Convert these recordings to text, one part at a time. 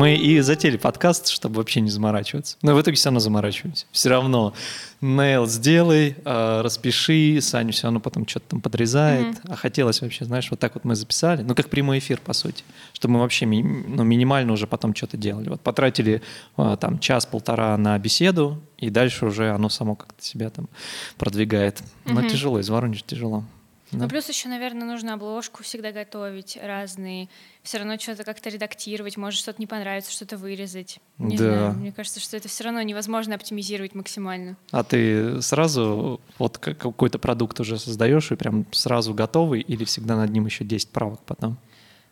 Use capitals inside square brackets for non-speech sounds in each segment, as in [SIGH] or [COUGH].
Мы и затели подкаст, чтобы вообще не заморачиваться. Но в итоге все равно заморачиваемся. Все равно Нейл сделай, э, распиши, Саня все равно потом что-то там подрезает. Mm-hmm. А хотелось вообще, знаешь, вот так вот мы записали, ну как прямой эфир, по сути, чтобы мы вообще ми- ну, минимально уже потом что-то делали. Вот потратили э, там час-полтора на беседу, и дальше уже оно само как-то себя там продвигает. Но mm-hmm. тяжело, из Воронежа тяжело. Да. Ну, плюс еще, наверное, нужно обложку всегда готовить разные. Все равно что-то как-то редактировать, может что-то не понравится, что-то вырезать. Не да. знаю, мне кажется, что это все равно невозможно оптимизировать максимально. А ты сразу вот какой-то продукт уже создаешь и прям сразу готовый, или всегда над ним еще 10 правок потом?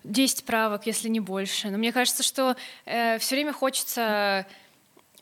10 правок, если не больше. Но мне кажется, что э, все время хочется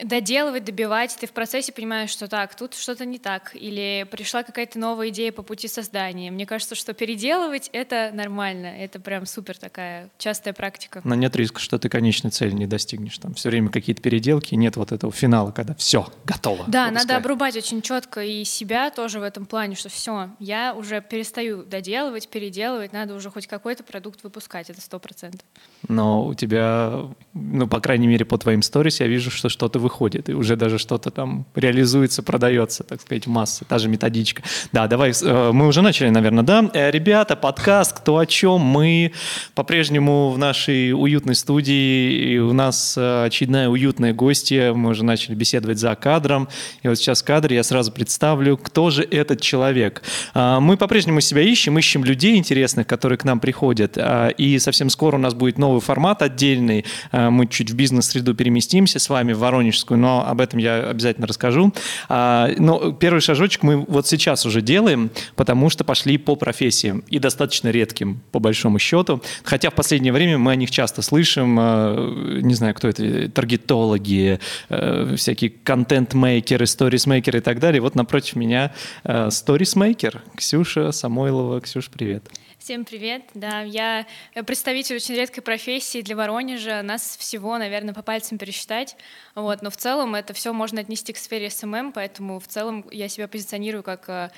доделывать, добивать, ты в процессе понимаешь, что так, тут что-то не так, или пришла какая-то новая идея по пути создания. Мне кажется, что переделывать — это нормально, это прям супер такая частая практика. Но нет риска, что ты конечной цели не достигнешь. Там все время какие-то переделки, нет вот этого финала, когда все, готово. Да, надо обрубать очень четко и себя тоже в этом плане, что все, я уже перестаю доделывать, переделывать, надо уже хоть какой-то продукт выпускать, это сто процентов. Но у тебя, ну, по крайней мере, по твоим сторис я вижу, что что-то выходит, и уже даже что-то там реализуется, продается, так сказать, масса, та же методичка. Да, давай, э, мы уже начали, наверное, да? Э, ребята, подкаст «Кто о чем?» Мы по-прежнему в нашей уютной студии, и у нас э, очередная уютная гостья, мы уже начали беседовать за кадром, и вот сейчас в кадре я сразу представлю, кто же этот человек. Мы по-прежнему себя ищем, ищем людей интересных, которые к нам приходят, и совсем скоро у нас будет новый формат отдельный, мы чуть в бизнес-среду переместимся с вами в Воронеж академическую, но об этом я обязательно расскажу. А, но первый шажочек мы вот сейчас уже делаем, потому что пошли по профессиям и достаточно редким, по большому счету. Хотя в последнее время мы о них часто слышим, а, не знаю, кто это, таргетологи, а, всякие контент-мейкеры, сторис-мейкеры и так далее. Вот напротив меня сторис-мейкер Ксюша Самойлова. Ксюша, привет. Всем привет. Да, я представитель очень редкой профессии для Воронежа. Нас всего, наверное, по пальцам пересчитать. Вот, но в целом это все можно отнести к сфере SMM, поэтому в целом я себя позиционирую как э,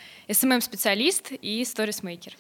и сторисмейкер.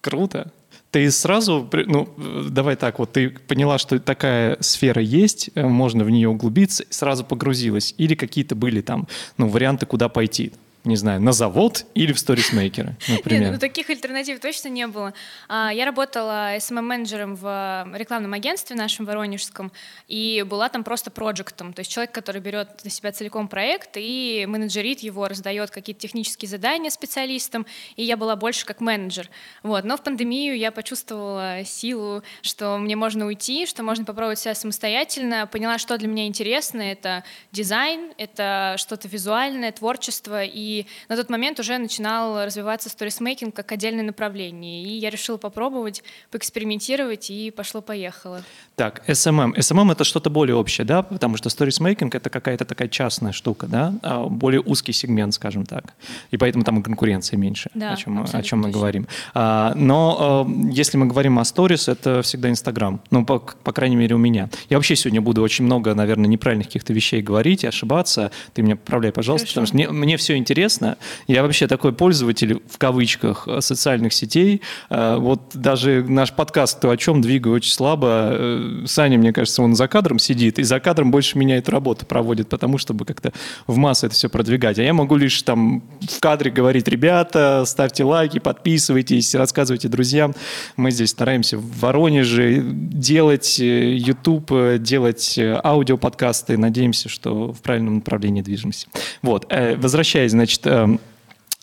Круто. Ты сразу, ну, давай так, вот ты поняла, что такая сфера есть, э, можно в нее углубиться, сразу погрузилась, или какие-то были там, ну, варианты, куда пойти? Не знаю, на завод или в сторисмейкеры, [LAUGHS] например? Нет, ну, таких альтернатив точно не было. А, я работала SMM-менеджером в рекламном агентстве нашем воронежском, и была там просто проектом, то есть человек, который берет на себя целиком проект и менеджерит его, раздает какие-то технические задания специалистам, и я была больше как менеджер. Вот. Но в пандемию я почувствовала силу, что мне можно уйти, что можно попробовать себя самостоятельно, поняла, что для меня интересно, это дизайн, это что-то визуальное, творчество, и на тот момент уже начинал развиваться сторисмейкинг как отдельное направление. И я решила попробовать, поэкспериментировать, и пошло-поехало. Так, SMM. SMM — это что-то более общее, да? Потому что сторисмейкинг — это какая-то такая частная штука, да? А более узкий сегмент, скажем так. И поэтому там конкуренция меньше, да, о, чем, о чем мы точно. говорим. А, но а, если мы говорим о сторис, это всегда Инстаграм. Ну, по, по крайней мере, у меня. Я вообще сегодня буду очень много, наверное, неправильных каких-то вещей говорить ошибаться. Ты меня поправляй, пожалуйста, Хорошо. потому что мне, мне все интересно интересно. Я вообще такой пользователь, в кавычках, социальных сетей. Э, вот даже наш подкаст «То о чем?» двигаю очень слабо. Э, Саня, мне кажется, он за кадром сидит, и за кадром больше меня эту работу проводит, потому чтобы как-то в массы это все продвигать. А я могу лишь там в кадре говорить, ребята, ставьте лайки, подписывайтесь, рассказывайте друзьям. Мы здесь стараемся в Воронеже делать э, YouTube, делать аудиоподкасты. Надеемся, что в правильном направлении движемся. Вот, возвращаясь, значит, Значит, эм,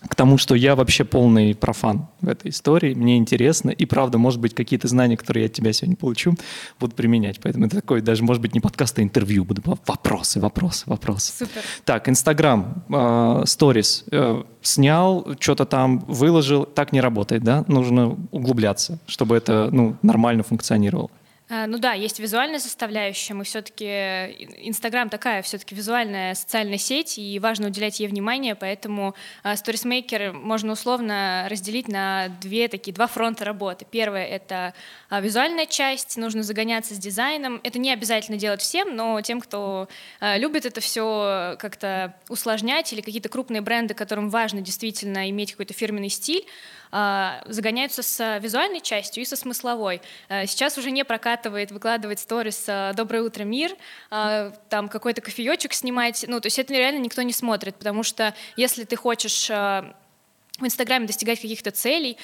к тому, что я вообще полный профан в этой истории, мне интересно, и правда, может быть, какие-то знания, которые я от тебя сегодня получу, буду применять. Поэтому это такой, даже, может быть, не подкаст, а интервью, буду вопросы, вопросы, вопросы. Супер. Так, Инстаграм, э, сторис, э, снял, что-то там выложил, так не работает, да? Нужно углубляться, чтобы это, ну, нормально функционировало. А, ну да, есть визуальная составляющая. Мы все-таки Инстаграм такая все-таки визуальная социальная сеть, и важно уделять ей внимание, поэтому сторисмейкер можно условно разделить на две такие два фронта работы. Первое это визуальная часть, нужно загоняться с дизайном. Это не обязательно делать всем, но тем, кто любит это все как-то усложнять или какие-то крупные бренды, которым важно действительно иметь какой-то фирменный стиль, загоняются с визуальной частью и со смысловой. Сейчас уже не прокатывает выкладывает сторис «Доброе утро, мир», там какой-то кофеечек снимать, ну, то есть это реально никто не смотрит, потому что если ты хочешь в Инстаграме достигать каких-то целей,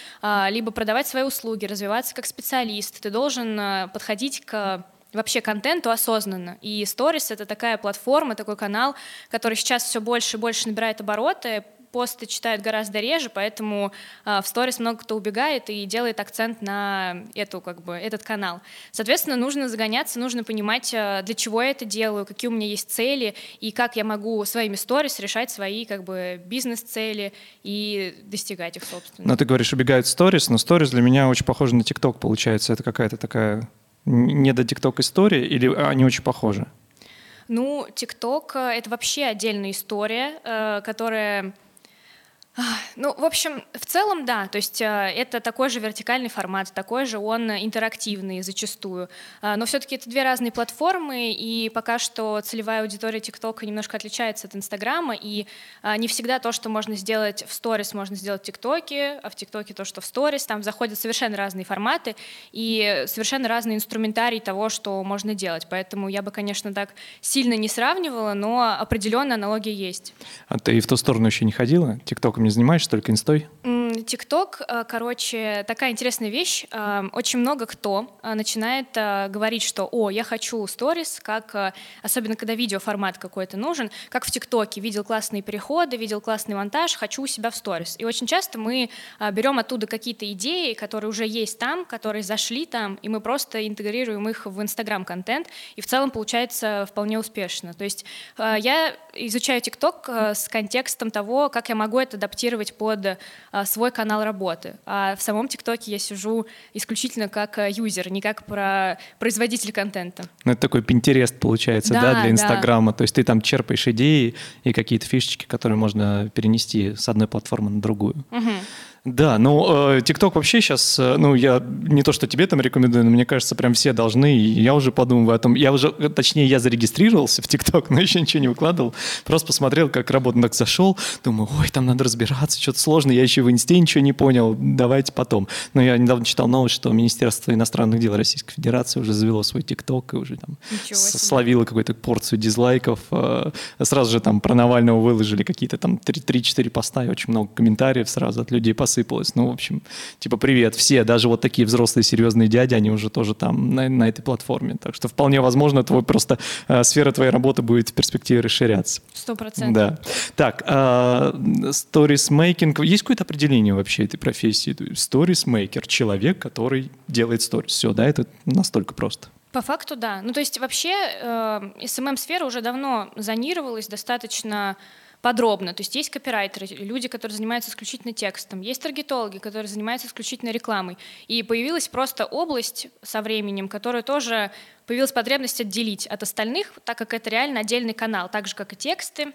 либо продавать свои услуги, развиваться как специалист, ты должен подходить к вообще контенту осознанно. И Stories — это такая платформа, такой канал, который сейчас все больше и больше набирает обороты, посты читают гораздо реже, поэтому э, в сторис много кто убегает и делает акцент на эту, как бы, этот канал. Соответственно, нужно загоняться, нужно понимать, э, для чего я это делаю, какие у меня есть цели и как я могу своими сторис решать свои как бы, бизнес-цели и достигать их, собственно. Но ты говоришь, убегают сторис, но сторис для меня очень похоже на ТикТок, получается. Это какая-то такая не до ТикТок история или они очень похожи? Ну, ТикТок — это вообще отдельная история, э, которая ну, в общем, в целом, да, то есть э, это такой же вертикальный формат, такой же он интерактивный зачастую, а, но все-таки это две разные платформы, и пока что целевая аудитория ТикТока немножко отличается от Инстаграма, и а, не всегда то, что можно сделать в сторис, можно сделать в ТикТоке, а в ТикТоке то, что в сторис, там заходят совершенно разные форматы и совершенно разный инструментарий того, что можно делать, поэтому я бы, конечно, так сильно не сравнивала, но определенная аналогия есть. А ты в ту сторону еще не ходила? ТикТоком не занимаешься, только инстой? ТикТок, э, короче, такая интересная вещь. Э, очень много кто э, начинает говорить, что, о, я хочу сторис, как, особенно когда видеоформат какой-то нужен, как в ТикТоке, видел классные переходы, видел классный монтаж, хочу у себя в сторис. И очень часто мы берем оттуда какие-то идеи, которые уже есть там, которые зашли там, и мы просто интегрируем их в Инстаграм-контент, и в целом получается вполне успешно. То есть я изучаю ТикТок с контекстом того, как я могу это адаптировать под свой канал работы. А в самом ТикТоке я сижу исключительно как э, юзер, не как про производитель контента. Ну, это такой пинтерест получается, да, да для Инстаграма. Да. То есть ты там черпаешь идеи и какие-то фишечки, которые можно перенести с одной платформы на другую. Угу. Да, ну, э, ТикТок вообще сейчас, э, ну, я не то, что тебе там рекомендую, но мне кажется, прям все должны, и я уже подумываю о том, я уже, точнее, я зарегистрировался в ТикТок, [LAUGHS] но еще ничего не выкладывал, просто посмотрел, как работа, так зашел, думаю, ой, там надо разбираться, что-то сложно, я еще в Инсте ничего не понял, давайте потом. Но я недавно читал новость, что Министерство иностранных дел Российской Федерации уже завело свой ТикТок и уже там словило какую-то порцию дизлайков, э, сразу же там про Навального выложили какие-то там 3-4 поста и очень много комментариев сразу от людей посыпалось посыпалось. Ну, в общем, типа, привет, все, даже вот такие взрослые серьезные дяди, они уже тоже там на, на этой платформе. Так что вполне возможно, твой просто э, сфера твоей работы будет в перспективе расширяться. Сто процентов. Да. Так, э, stories making. Есть какое-то определение вообще этой профессии? Stories maker — человек, который делает сторис. Все, да, это настолько просто. По факту, да. Ну, то есть вообще э, SMM-сфера уже давно зонировалась достаточно подробно. То есть есть копирайтеры, люди, которые занимаются исключительно текстом, есть таргетологи, которые занимаются исключительно рекламой. И появилась просто область со временем, которая тоже появилась потребность отделить от остальных, так как это реально отдельный канал, так же, как и тексты,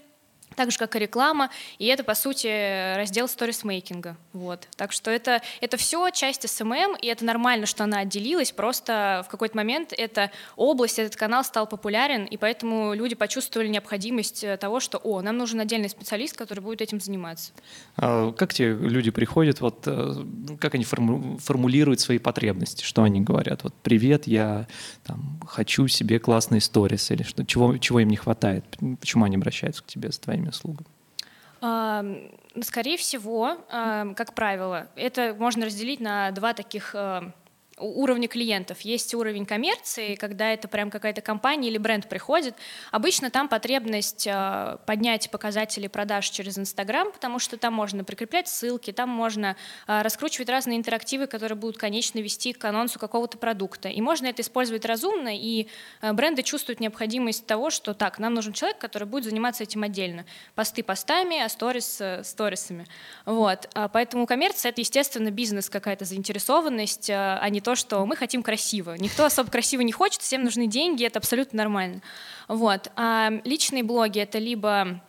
так же, как и реклама, и это, по сути, раздел сторисмейкинга. Вот. Так что это, это все часть SMM, и это нормально, что она отделилась, просто в какой-то момент эта область, этот канал стал популярен, и поэтому люди почувствовали необходимость э, того, что, о, нам нужен отдельный специалист, который будет этим заниматься. А как те люди приходят, вот э, как они форму формулируют свои потребности, что они говорят? Вот, привет, я там, хочу себе классный сторис, или что, чего, чего им не хватает, почему они обращаются к тебе с твоими услугами? Скорее всего, как правило, это можно разделить на два таких уровня клиентов. Есть уровень коммерции, когда это прям какая-то компания или бренд приходит. Обычно там потребность э, поднять показатели продаж через Инстаграм, потому что там можно прикреплять ссылки, там можно э, раскручивать разные интерактивы, которые будут конечно вести к анонсу какого-то продукта. И можно это использовать разумно, и э, бренды чувствуют необходимость того, что так, нам нужен человек, который будет заниматься этим отдельно. Посты постами, а сторис сторисами. Вот. Поэтому коммерция — это, естественно, бизнес, какая-то заинтересованность, а не то, что мы хотим красиво. Никто особо красиво не хочет, всем нужны деньги, это абсолютно нормально. Вот. А личные блоги — это либо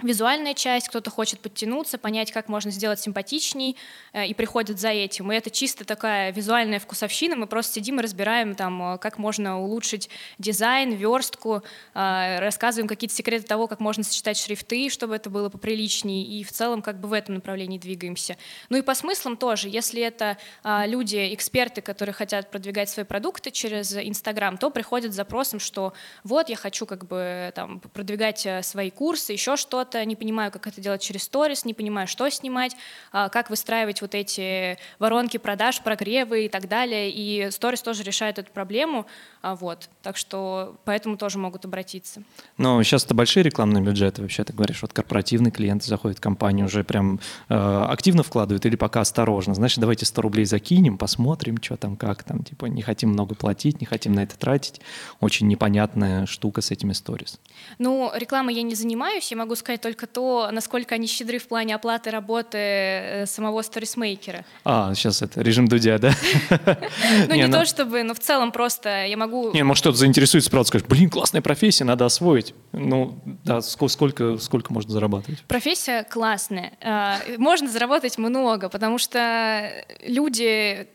визуальная часть, кто-то хочет подтянуться, понять, как можно сделать симпатичней, э, и приходит за этим. И это чисто такая визуальная вкусовщина, мы просто сидим и разбираем, там, э, как можно улучшить дизайн, верстку, э, рассказываем какие-то секреты того, как можно сочетать шрифты, чтобы это было поприличнее, и в целом как бы в этом направлении двигаемся. Ну и по смыслам тоже, если это люди, эксперты, которые хотят продвигать свои продукты через Инстаграм, то приходят с запросом, что вот, я хочу как бы там продвигать свои курсы, еще что-то, что-то, не понимаю, как это делать через сторис, не понимаю, что снимать, а, как выстраивать вот эти воронки продаж, прогревы и так далее. И сторис тоже решает эту проблему, а, вот. Так что поэтому тоже могут обратиться. Но сейчас это большие рекламные бюджеты, вообще ты говоришь, вот корпоративный клиент заходит в компанию, уже прям э, активно вкладывает или пока осторожно? Значит, давайте 100 рублей закинем, посмотрим, что там, как там, типа не хотим много платить, не хотим на это тратить. Очень непонятная штука с этими сторис. Ну, рекламой я не занимаюсь, я могу сказать только то, насколько они щедры в плане оплаты работы э, самого сторисмейкера. А, сейчас это режим Дудя, да? [LAUGHS] Ну, не ну то чтобы, но в целом просто я могу... Не, может, кто-то заинтересуется, правда, скажет, блин, классная профессия, надо освоить. Ну, да, сколько, сколько можно зарабатывать? Профессия классная. А, можно заработать много, потому что люди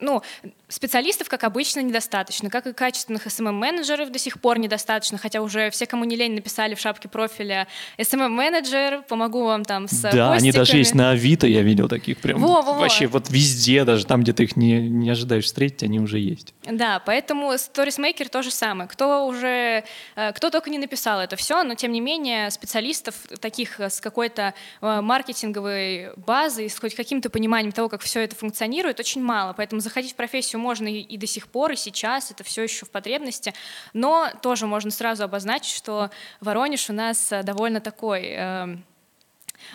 ну, специалистов, как обычно, недостаточно, как и качественных SMM-менеджеров до сих пор недостаточно, хотя уже все, кому не лень, написали в шапке профиля SMM-менеджер, помогу вам там с Да, постиками. они даже есть на Авито, я видел таких прям. Во, во, во. Вообще вот везде, даже там, где ты их не, не ожидаешь встретить, они уже есть. Да, поэтому StoriesMaker то же самое. Кто уже, э, кто только не написал это все, но тем не менее специалистов таких с какой-то э, маркетинговой базой, с хоть каким-то пониманием того, как все это функционирует, очень мало. Поэтому заходить в профессию можно и, и до сих пор, и сейчас, это все еще в потребности. Но тоже можно сразу обозначить, что Воронеж у нас э, довольно такой... Э,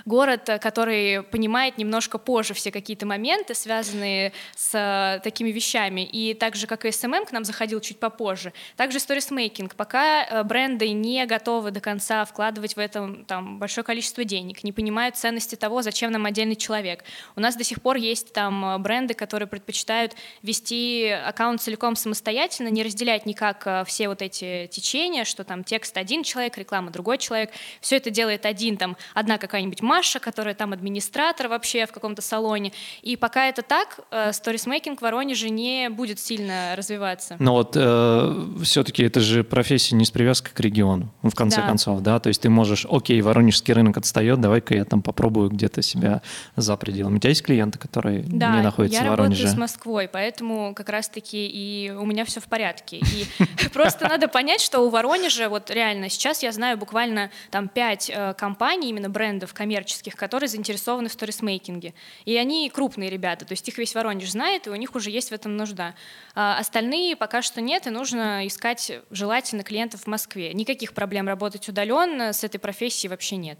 город, э, который понимает немножко позже все какие-то моменты, связанные с э, такими вещами. И так же, как и SMM к нам заходил чуть попозже, также сторисмейкинг. Пока э, бренды не готовы до конца вкладывать в это там, большое количество денег, не понимают ценности того, зачем нам отдельный человек. У нас до сих пор есть там бренды, которые предпочитают вести аккаунт целиком самостоятельно, не разделять никак все вот эти течения, что там текст один человек, реклама другой человек. Все это делает один, там, одна какая-нибудь Маша, которая там администратор вообще в каком-то салоне. И пока это так, сторисмейкинг в Воронеже не будет сильно развиваться. Но вот э, все-таки это же профессия не с привязкой к региону, в конце да. концов, да? То есть ты можешь, окей, воронежский рынок отстает, давай-ка я там попробую где-то себя за пределами. У тебя есть клиенты, которые да, не находятся в Воронеже? Да, я работаю с Москвой, поэтому как раз-таки и у меня все в порядке. И [LAUGHS] просто надо понять, что у Воронежа, вот реально, сейчас я знаю буквально там пять э, компаний, именно брендов, коммерческих, которые заинтересованы в сторисмейкинге. И они крупные ребята, то есть их весь Воронеж знает, и у них уже есть в этом нужда. А остальные пока что нет, и нужно искать желательно клиентов в Москве. Никаких проблем работать удаленно с этой профессией вообще нет.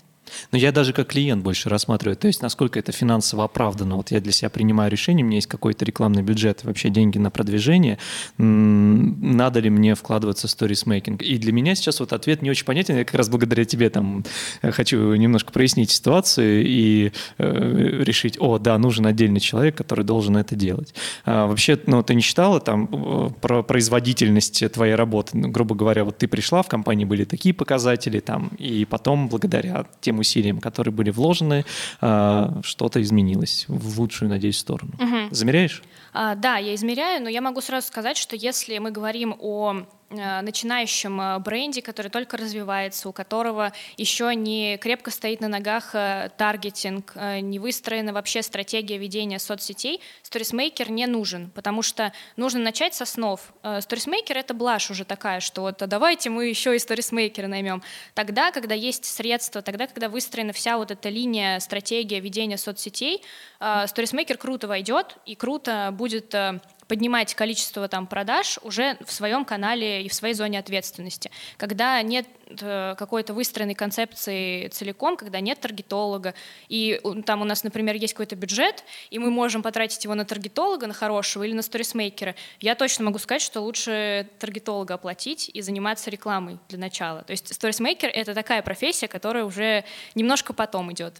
Но я даже как клиент больше рассматриваю, то есть насколько это финансово оправдано. Вот я для себя принимаю решение, у меня есть какой-то рекламный бюджет, вообще деньги на продвижение, надо ли мне вкладываться в сторисмейкинг. И для меня сейчас вот ответ не очень понятен, я как раз благодаря тебе там э, хочу немножко прояснить ситуацию и э, решить, о, да, нужен отдельный человек, который должен это делать. А, вообще, ну, ты не считала там э, про производительность твоей работы? Ну, грубо говоря, вот ты пришла, в компании были такие показатели там, и потом благодаря тем тем усилиям, которые были вложены, а, что-то изменилось в лучшую, надеюсь, сторону. Угу. Замеряешь? А, да, я измеряю, но я могу сразу сказать, что если мы говорим о начинающем э, бренде, который только развивается, у которого еще не крепко стоит на ногах э, таргетинг, не выстроена вообще стратегия ведения соцсетей, сторисмейкер не нужен, потому что нужно начать с основ. Сторисмейкер — это блажь уже такая, что вот а давайте мы еще и сторисмейкера наймем. Тогда, когда есть средства, тогда, когда выстроена вся вот эта линия, стратегия ведения соцсетей, сторисмейкер круто войдет и круто будет поднимать количество там продаж уже в своем канале и в своей зоне ответственности. Когда нет какой-то выстроенной концепции целиком, когда нет таргетолога, и там у нас, например, есть какой-то бюджет, и мы можем потратить его на таргетолога, на хорошего или на сторисмейкера, я точно могу сказать, что лучше таргетолога оплатить и заниматься рекламой для начала. То есть сторисмейкер — это такая профессия, которая уже немножко потом идет.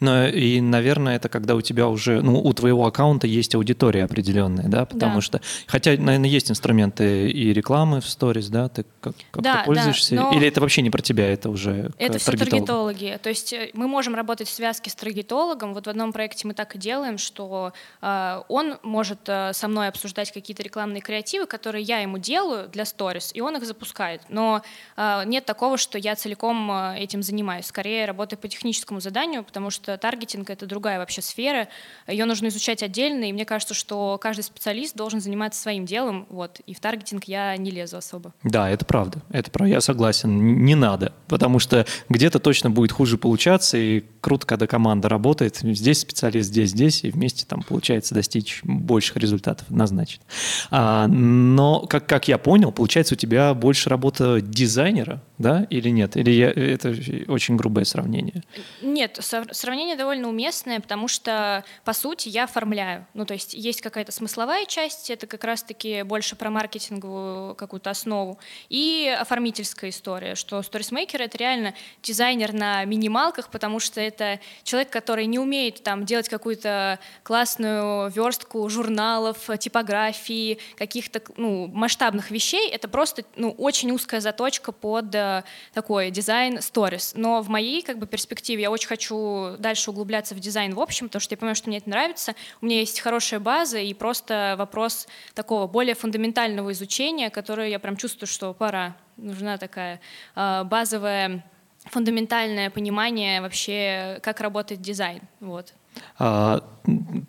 Ну и, наверное, это когда у тебя уже, ну, у твоего аккаунта есть аудитория определенная, да, потому да. что, хотя, наверное, есть инструменты и рекламы в сторис, да, ты как- как-то да, пользуешься, да, но... или это вообще вообще не про тебя, это уже Это все таргетологи. То есть э, мы можем работать в связке с таргетологом. Вот в одном проекте мы так и делаем, что э, он может э, со мной обсуждать какие-то рекламные креативы, которые я ему делаю для сторис, и он их запускает. Но э, нет такого, что я целиком э, этим занимаюсь. Скорее работаю по техническому заданию, потому что таргетинг — это другая вообще сфера. Ее нужно изучать отдельно, и мне кажется, что каждый специалист должен заниматься своим делом, вот, и в таргетинг я не лезу особо. Да, это правда, это правда, я согласен, не надо, потому что где-то точно будет хуже получаться, и круто, когда команда работает, здесь специалист, здесь, здесь, и вместе там получается достичь больших результатов однозначно. А, но, как, как я понял, получается у тебя больше работа дизайнера, да, или нет? Или я, это очень грубое сравнение? Нет, сравнение довольно уместное, потому что, по сути, я оформляю. Ну, то есть есть какая-то смысловая часть, это как раз-таки больше про маркетинговую какую-то основу, и оформительская история, что сторисмейкер — это реально дизайнер на минималках, потому что это человек, который не умеет там делать какую-то классную верстку журналов, типографии, каких-то ну, масштабных вещей, это просто ну, очень узкая заточка под э, такой дизайн сторис. Но в моей как бы перспективе я очень хочу дальше углубляться в дизайн в общем, потому что я понимаю, что мне это нравится, у меня есть хорошая база и просто вопрос такого более фундаментального изучения, которое я прям чувствую, что пора, нужна такая э, базовая фундаментальное понимание вообще, как работает дизайн. Вот. А,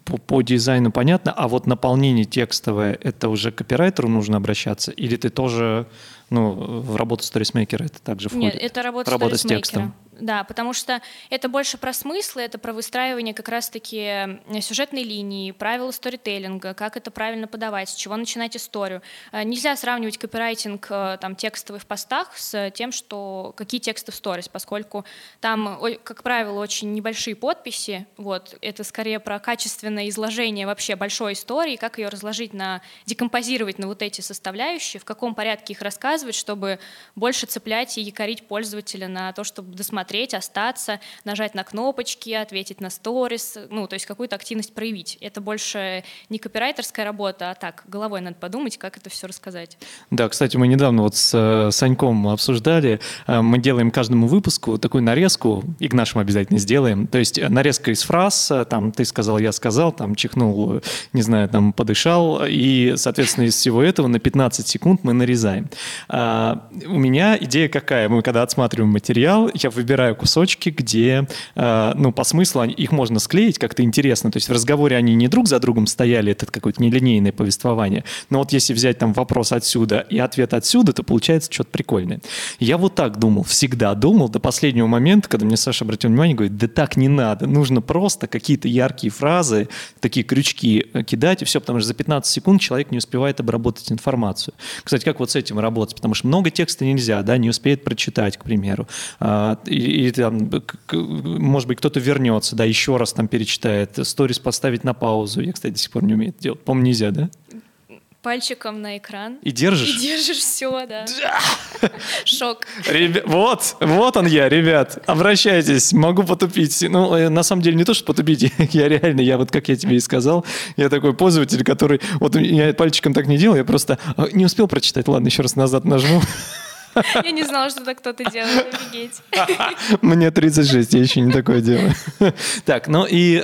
по, по дизайну понятно, а вот наполнение текстовое, это уже копирайтеру нужно обращаться, или ты тоже ну, в работу сторисмейкера это также входит? Нет, это работа, работа с текстом. Да, потому что это больше про смыслы, это про выстраивание как раз-таки сюжетной линии, правила сторителлинга, как это правильно подавать, с чего начинать историю. Э, нельзя сравнивать копирайтинг э, там, текстовый в постах с тем, что какие тексты в сторис, поскольку там, как правило, очень небольшие подписи, вот, это скорее про качественное изложение вообще большой истории, как ее разложить на, декомпозировать на вот эти составляющие, в каком порядке их рассказывать, чтобы больше цеплять и якорить пользователя на то, чтобы досмотреть посмотреть, остаться, нажать на кнопочки, ответить на сторис, ну, то есть какую-то активность проявить. Это больше не копирайтерская работа, а так, головой надо подумать, как это все рассказать. Да, кстати, мы недавно вот с э, Саньком обсуждали, э, мы делаем каждому выпуску такую нарезку, и к нашему обязательно сделаем, то есть нарезка из фраз, э, там, ты сказал, я сказал, там, чихнул, не знаю, там, подышал, и, соответственно, из всего этого на 15 секунд мы нарезаем. А, у меня идея какая? Мы когда отсматриваем материал, я выбираю выбираю кусочки, где, э, ну, по смыслу их можно склеить как-то интересно. То есть в разговоре они не друг за другом стояли, это какое-то нелинейное повествование. Но вот если взять там вопрос отсюда и ответ отсюда, то получается что-то прикольное. Я вот так думал, всегда думал до последнего момента, когда мне Саша обратил внимание, говорит, да так не надо, нужно просто какие-то яркие фразы, такие крючки э, кидать, и все, потому что за 15 секунд человек не успевает обработать информацию. Кстати, как вот с этим работать? Потому что много текста нельзя, да, не успеет прочитать, к примеру. А, и, и там, может быть, кто-то вернется, да, еще раз там перечитает, сторис поставить на паузу. Я, кстати, до сих пор не умею это делать. По-моему, нельзя, да? пальчиком на экран. И держишь? И держишь все, да. [LAUGHS] Шок. Ребя... Вот, вот он я, ребят. Обращайтесь, могу потупить. Ну, э, на самом деле, не то, что потупить. [LAUGHS] я реально, я вот, как я тебе и сказал, я такой пользователь, который... Вот я пальчиком так не делал, я просто а, не успел прочитать. Ладно, еще раз назад нажму. [LAUGHS] [LAUGHS] Я не знала, что так кто-то делает. Офигеть. [LAUGHS] Мне 36, я еще не такое делаю. [LAUGHS] Так, ну и,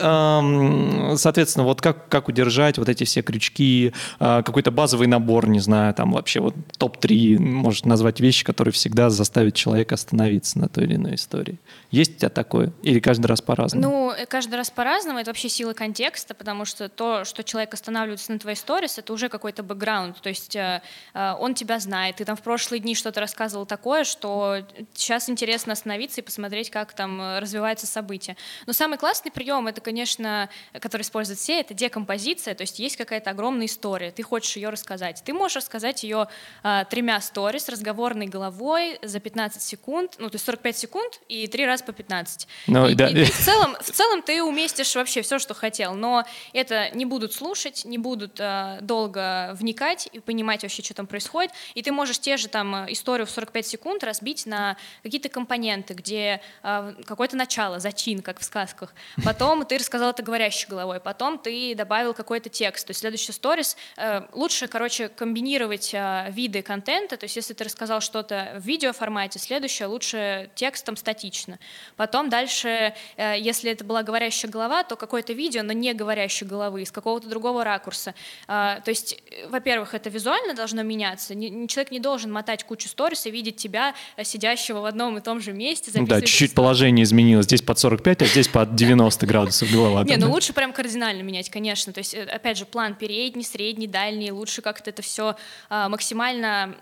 соответственно, вот как, как удержать вот эти все крючки, а, какой-то базовый набор, не знаю, там вообще вот топ-3, может назвать вещи, которые всегда заставят человека остановиться на той или иной истории. Есть у тебя такое? Или каждый раз по-разному? Ну, э, каждый раз по-разному. Это вообще сила контекста, потому что то, что человек останавливается на твоей сторис, это уже какой-то бэкграунд. То есть э, э, он тебя знает, ты там в прошлые дни что-то рассказывал, рассказывал такое, что сейчас интересно остановиться и посмотреть, как там э, развивается событие. Но самый классный прием, это, конечно, который используют все, это декомпозиция, то есть есть какая-то огромная история, ты хочешь ее рассказать. Ты можешь рассказать ее а, тремя сторис, разговорной головой за 15 секунд, ну, то есть 45 секунд и три раза по 15. Ну, и, да. и, и в, целом, в целом ты уместишь вообще все, что хотел, но это не будут слушать, не будут а, долго вникать и понимать вообще, что там происходит, и ты можешь те же там историю историю в 45 секунд разбить на какие-то компоненты, где э, какое-то начало, зачин, как в сказках. Потом ты рассказал это говорящей головой, потом ты добавил какой-то текст. То есть следующий сторис э, лучше, короче, комбинировать э, виды контента. То есть если ты рассказал что-то в видеоформате, следующее лучше текстом статично. Потом дальше, э, если это была говорящая голова, то какое-то видео, но не говорящей головы, из какого-то другого ракурса. Э, то есть, э, во-первых, это визуально должно меняться. Человек не должен мотать кучу сторис и видеть тебя, сидящего в одном и том же месте. Ну да, чуть-чуть положение изменилось. Здесь под 45, а здесь под 90 градусов голова. Не, ну лучше прям кардинально менять, конечно. То есть, опять же, план передний, средний, дальний. Лучше как-то это все максимально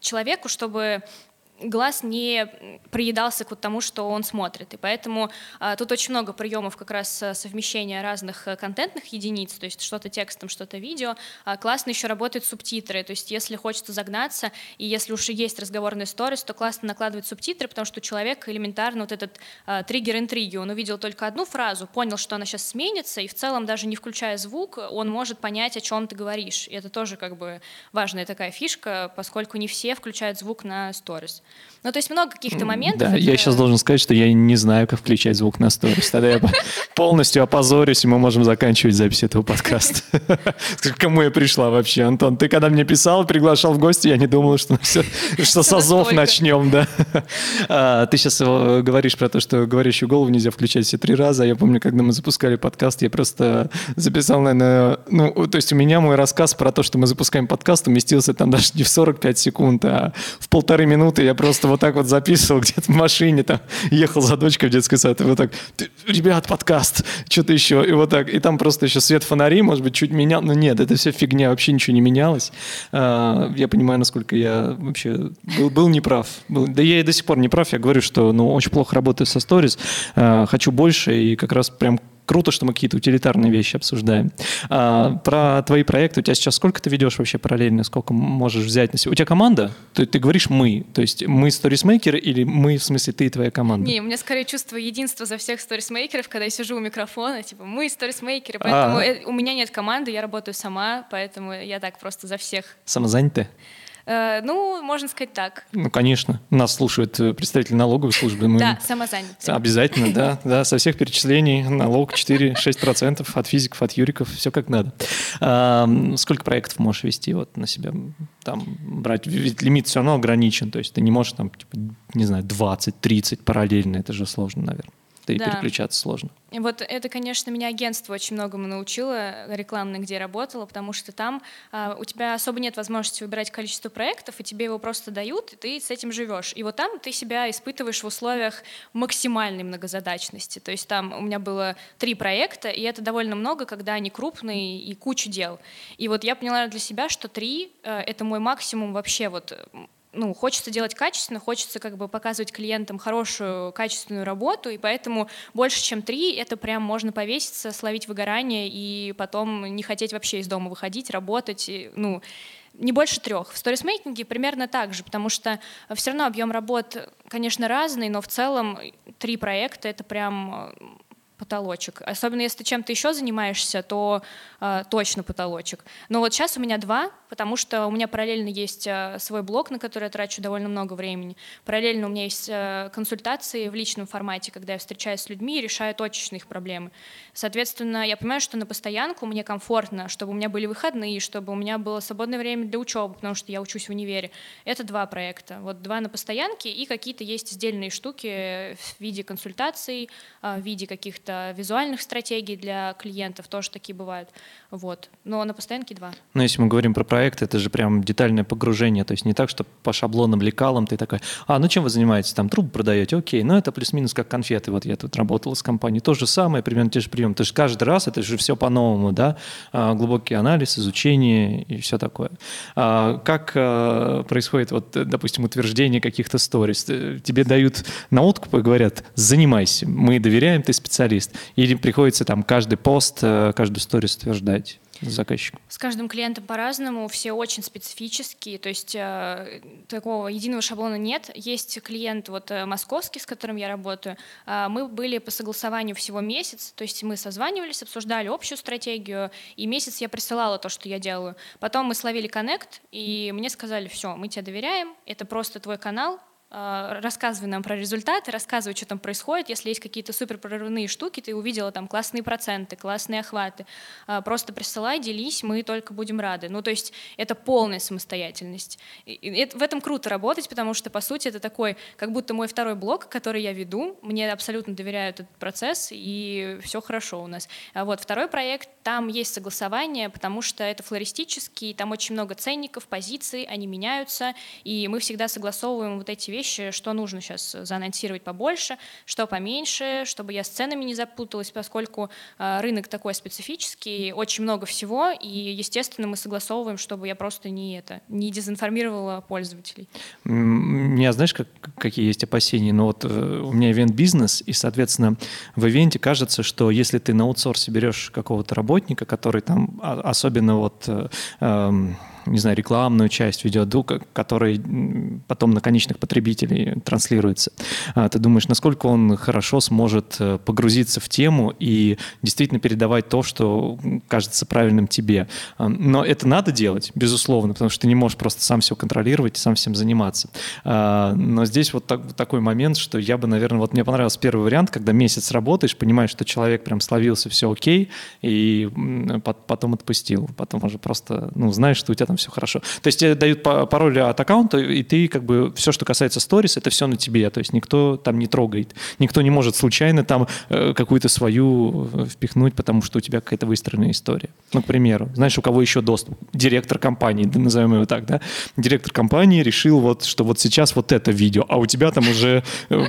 человеку, чтобы глаз не приедался к тому, что он смотрит. И поэтому а, тут очень много приемов как раз э, совмещения разных э, контентных единиц, то есть что-то текстом, что-то видео. А, классно еще работают субтитры, то есть если хочется загнаться, и если уж есть разговорный сторис, то классно накладывать субтитры, потому что у человека элементарно вот этот а, триггер интриги, он увидел только одну фразу, понял, что она сейчас сменится, и в целом даже не включая звук, он может понять, о чем ты говоришь. И это тоже как бы важная такая фишка, поскольку не все включают звук на сторис. Ну, то есть много каких-то моментов. Да, это... я сейчас должен сказать, что я не знаю, как включать звук на сторис. Тогда я [LAUGHS] полностью опозорюсь, и мы можем заканчивать запись этого подкаста. [LAUGHS] Кому я пришла вообще, Антон? Ты когда мне писал, приглашал в гости, я не думал, что, [LAUGHS] что с азов начнем, да. А, ты сейчас говоришь про то, что говорящую голову нельзя включать все три раза. Я помню, когда мы запускали подкаст, я просто записал, наверное, ну, то есть у меня мой рассказ про то, что мы запускаем подкаст, уместился там даже не в 45 секунд, а в полторы минуты я просто вот так вот записывал где-то в машине, там, ехал за дочкой в детский сад, и вот так, ребят, подкаст, что-то еще, и вот так, и там просто еще свет фонари, может быть, чуть менял, но нет, это все фигня, вообще ничего не менялось. А, я понимаю, насколько я вообще был, был неправ. Был, да я и до сих пор не прав, я говорю, что, ну, очень плохо работаю со сторис, а, хочу больше, и как раз прям круто, что мы какие-то утилитарные вещи обсуждаем. А, про твои проекты, у тебя сейчас сколько ты ведешь вообще параллельно, сколько можешь взять на себя? У тебя команда? Ты, ты говоришь «мы», то есть мы сторисмейкеры или мы, в смысле, ты и твоя команда? Не, у меня скорее чувство единства за всех сторисмейкеров, когда я сижу у микрофона, типа мы сторисмейкеры, поэтому а. Э, у меня нет команды, я работаю сама, поэтому я так просто за всех. Самозанятая? Э, ну, можно сказать так. Ну, конечно. Нас слушают э, представители налоговой службы. Мы... Да, самозанятые. Обязательно, да. [LAUGHS] да. Со всех перечислений налог 4-6% от физиков, от юриков, все как надо. А, сколько проектов можешь вести вот на себя? Там брать, ведь лимит все равно ограничен, то есть ты не можешь там, типа, не знаю, 20-30 параллельно, это же сложно, наверное и да. переключаться сложно. И вот это, конечно, меня агентство очень многому научило, рекламное, где я работала, потому что там а, у тебя особо нет возможности выбирать количество проектов, и тебе его просто дают, и ты с этим живешь. И вот там ты себя испытываешь в условиях максимальной многозадачности. То есть там у меня было три проекта, и это довольно много, когда они крупные и куча дел. И вот я поняла для себя, что три — это мой максимум вообще вот ну, хочется делать качественно, хочется как бы показывать клиентам хорошую, качественную работу, и поэтому больше, чем три, это прям можно повеситься, словить выгорание и потом не хотеть вообще из дома выходить, работать, и, ну, не больше трех. В сторисмейкинге примерно так же, потому что все равно объем работ, конечно, разный, но в целом три проекта — это прям потолочек. Особенно если ты чем-то еще занимаешься, то э, точно потолочек. Но вот сейчас у меня два, потому что у меня параллельно есть э, свой блог, на который я трачу довольно много времени. Параллельно у меня есть э, консультации в личном формате, когда я встречаюсь с людьми и решаю точечно их проблемы. Соответственно, я понимаю, что на постоянку мне комфортно, чтобы у меня были выходные, чтобы у меня было свободное время для учебы, потому что я учусь в универе. Это два проекта. Вот два на постоянке и какие-то есть сдельные штуки в виде консультаций, в виде каких-то каких-то визуальных стратегий для клиентов, тоже такие бывают. Вот. Но на постоянке два. Но если мы говорим про проект, это же прям детальное погружение, то есть не так, что по шаблонам, лекалам ты такой, а, ну чем вы занимаетесь, там трубы продаете, окей, ну это плюс-минус как конфеты, вот я тут работал с компанией, то же самое, примерно те же приемы, то есть каждый раз это же все по-новому, да, а, глубокий анализ, изучение и все такое. А, как а, происходит, вот, допустим, утверждение каких-то сторис? Тебе дают на откуп и говорят, занимайся, мы доверяем, ты специалист специалист? Или приходится там каждый пост, э, каждую сторис утверждать? заказчиком? С каждым клиентом по-разному, все очень специфические, то есть э, такого единого шаблона нет. Есть клиент вот э, московский, с которым я работаю, э, мы были по согласованию всего месяц, то есть мы созванивались, обсуждали общую стратегию, и месяц я присылала то, что я делаю. Потом мы словили коннект, и мне сказали, все, мы тебе доверяем, это просто твой канал, рассказывай нам про результаты, рассказывай, что там происходит. Если есть какие-то супер прорывные штуки, ты увидела там классные проценты, классные охваты, а, просто присылай, делись, мы только будем рады. Ну, то есть это полная самостоятельность. И в этом круто работать, потому что, по сути, это такой, как будто мой второй блок, который я веду, мне абсолютно доверяют этот процесс, и все хорошо у нас. А вот второй проект, там есть согласование, потому что это флористический, там очень много ценников, позиций, они меняются, и мы всегда согласовываем вот эти вещи вещи, что нужно сейчас заанонсировать побольше, что поменьше, чтобы я с ценами не запуталась, поскольку а, рынок такой специфический, очень много всего, и, естественно, мы согласовываем, чтобы я просто не это, не дезинформировала пользователей. У меня, знаешь, как, какие есть опасения? Ну вот э, у меня ивент-бизнес, и, соответственно, в ивенте кажется, что если ты на аутсорсе берешь какого-то работника, который там, а, особенно вот э, эм, не знаю, рекламную часть ведет, который потом на конечных потребителей транслируется. А ты думаешь, насколько он хорошо сможет э, погрузиться в тему и действительно передавать то, что кажется правильным тебе. А, но это надо делать, безусловно, потому что ты не можешь просто сам все контролировать и сам всем заниматься. А, но здесь вот так, такой момент, что я бы, наверное, вот мне понравился первый вариант, когда месяц работаешь, понимаешь, что человек прям словился, все окей, и потом отпустил. Потом уже просто, ну, знаешь, что у тебя там все хорошо. То есть тебе дают пароль от аккаунта, и ты как бы все, что касается сторис, это все на тебе. То есть никто там не трогает. Никто не может случайно там э, какую-то свою э, впихнуть, потому что у тебя какая-то выстроенная история. Ну, к примеру, знаешь, у кого еще доступ? Директор компании, назовем его так, да? Директор компании решил вот, что вот сейчас вот это видео, а у тебя там уже э,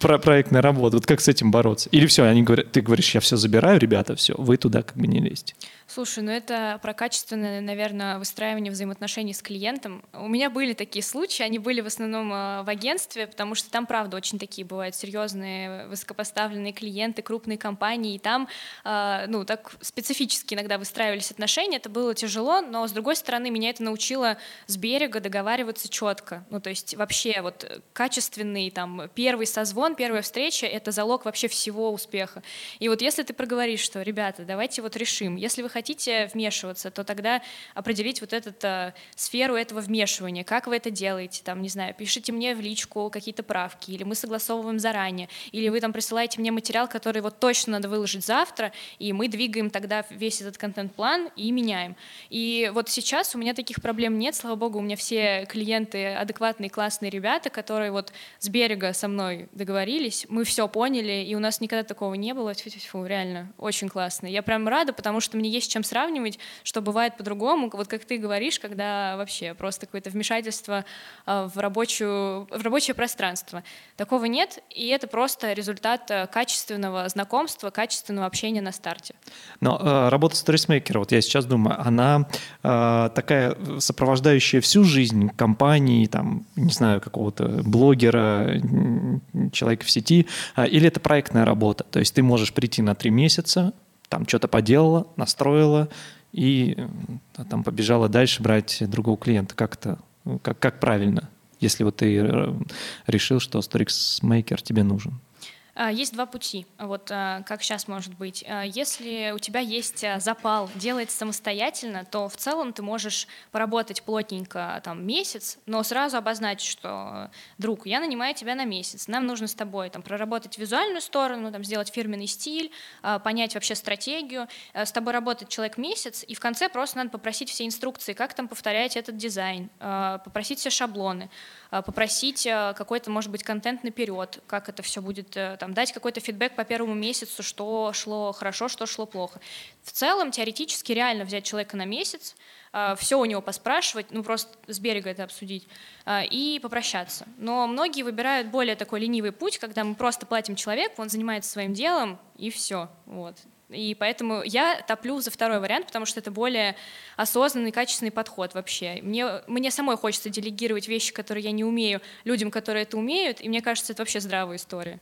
проектная работа. Вот как с этим бороться? Или все, они говорят, ты говоришь, я все забираю, ребята, все, вы туда как бы не лезьте. Слушай, ну это про качественное, наверное, выстраивание взаимоотношений с клиентом. У меня были такие случаи, они были в основном э, в агентстве, потому что там, правда, очень такие бывают серьезные, высокопоставленные клиенты, крупные компании, и там, э, ну, так специфически иногда выстраивались отношения, это было тяжело, но, с другой стороны, меня это научило с берега договариваться четко. Ну, то есть вообще вот качественный там первый созвон, первая встреча — это залог вообще всего успеха. И вот если ты проговоришь, что, ребята, давайте вот решим, если вы хотите хотите вмешиваться, то тогда определить вот эту э, сферу этого вмешивания, как вы это делаете, там, не знаю, пишите мне в личку какие-то правки, или мы согласовываем заранее, или вы там присылаете мне материал, который вот точно надо выложить завтра, и мы двигаем тогда весь этот контент-план и меняем. И вот сейчас у меня таких проблем нет, слава богу, у меня все клиенты адекватные, классные ребята, которые вот с берега со мной договорились, мы все поняли, и у нас никогда такого не было, Фу, реально, очень классно. Я прям рада, потому что мне есть чем сравнивать, что бывает по-другому. Вот как ты говоришь, когда вообще просто какое-то вмешательство а, в, рабочую, в рабочее пространство. Такого нет, и это просто результат э, качественного знакомства, качественного общения на старте. Но э, работа сторисмейкера, вот я сейчас думаю, она э, такая сопровождающая всю жизнь компании, там, не знаю, какого-то блогера, человека в сети, э, или это проектная работа? То есть ты можешь прийти на три месяца, там что-то поделала, настроила и а, там побежала дальше брать другого клиента. Как это, как, как правильно, если вот ты э, решил, что Storix Maker тебе нужен? А, есть два пути, вот а, как сейчас может быть. А, если у тебя есть запал делать самостоятельно, то в целом ты можешь поработать плотненько там месяц, но сразу обозначить, что, друг, я нанимаю тебя на месяц, нам нужно с тобой там проработать визуальную сторону, там сделать фирменный стиль, понять вообще стратегию, с тобой работать человек месяц, и в конце просто надо попросить все инструкции, как там повторять этот дизайн, попросить все шаблоны, попросить какой-то, может быть, контент наперед, как это все будет э, там, дать какой-то фидбэк по первому месяцу, что шло хорошо, что шло плохо. В целом, теоретически реально взять человека на месяц, все у него поспрашивать, ну просто с берега это обсудить, и попрощаться. Но многие выбирают более такой ленивый путь, когда мы просто платим человеку, он занимается своим делом, и все. Вот. И поэтому я топлю за второй вариант, потому что это более осознанный, качественный подход вообще. Мне, мне самой хочется делегировать вещи, которые я не умею, людям, которые это умеют, и мне кажется, это вообще здравая история.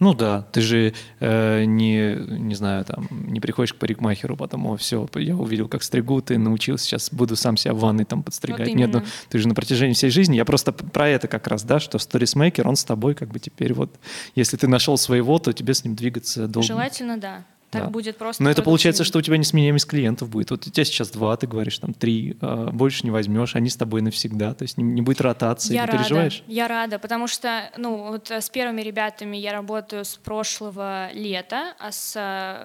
Ну да, ты же э, не, не знаю, там, не приходишь к парикмахеру, потом, о, все, я увидел, как стригу, ты научился, сейчас буду сам себя в ванной там подстригать. Вот Нет, ну, ты же на протяжении всей жизни, я просто про это как раз, да, что сторисмейкер, он с тобой как бы теперь вот, если ты нашел своего, то тебе с ним двигаться долго. Желательно, да. Так да. будет просто. Но это получается, что у тебя несменяемость клиентов будет. Вот у тебя сейчас два, ты говоришь, там три, а больше не возьмешь, они с тобой навсегда. То есть не, не будет ротации. Я ты рада, переживаешь? Я рада, потому что, ну, вот с первыми ребятами я работаю с прошлого лета, а с,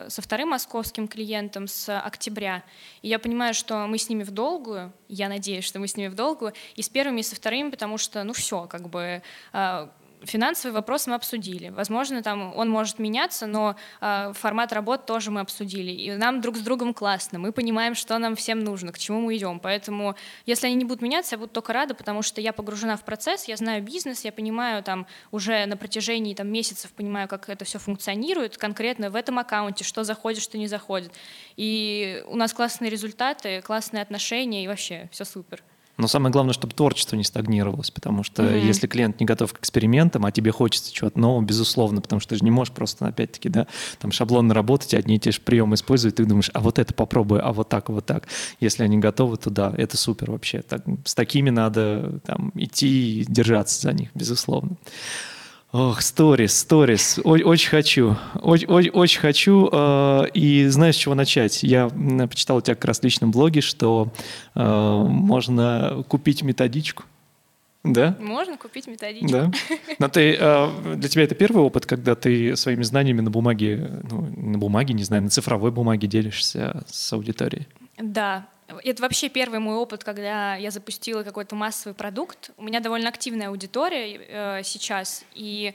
со вторым московским клиентом с октября. И я понимаю, что мы с ними в долгую, я надеюсь, что мы с ними в долгую, и с первыми, и со вторыми, потому что, ну, все, как бы а, финансовый вопрос мы обсудили. Возможно, там он может меняться, но э, формат работ тоже мы обсудили. И нам друг с другом классно. Мы понимаем, что нам всем нужно, к чему мы идем. Поэтому, если они не будут меняться, я буду только рада, потому что я погружена в процесс, я знаю бизнес, я понимаю там уже на протяжении там, месяцев понимаю, как это все функционирует конкретно в этом аккаунте, что заходит, что не заходит. И у нас классные результаты, классные отношения, и вообще все супер. Но самое главное, чтобы творчество не стагнировалось, потому что mm-hmm. если клиент не готов к экспериментам, а тебе хочется чего-то нового, безусловно, потому что ты же не можешь просто, опять-таки, да, там шаблонно работать, одни и те же приемы использовать, ты думаешь, а вот это попробуй, а вот так, вот так. Если они готовы, то да, это супер вообще. Так, с такими надо там идти и держаться за них, безусловно. Ох, сторис, сторис. Очень хочу. Очень, очень хочу. Э, и знаешь, с чего начать? Я почитал у тебя как раз в личном блоге, что э, можно купить методичку. Да? Можно купить методичку. Да. [LAUGHS] Но ты, э, для тебя это первый опыт, когда ты своими знаниями на бумаге, ну, на бумаге, не знаю, на цифровой бумаге делишься с аудиторией? Да, это вообще первый мой опыт, когда я запустила какой-то массовый продукт. У меня довольно активная аудитория э, сейчас, и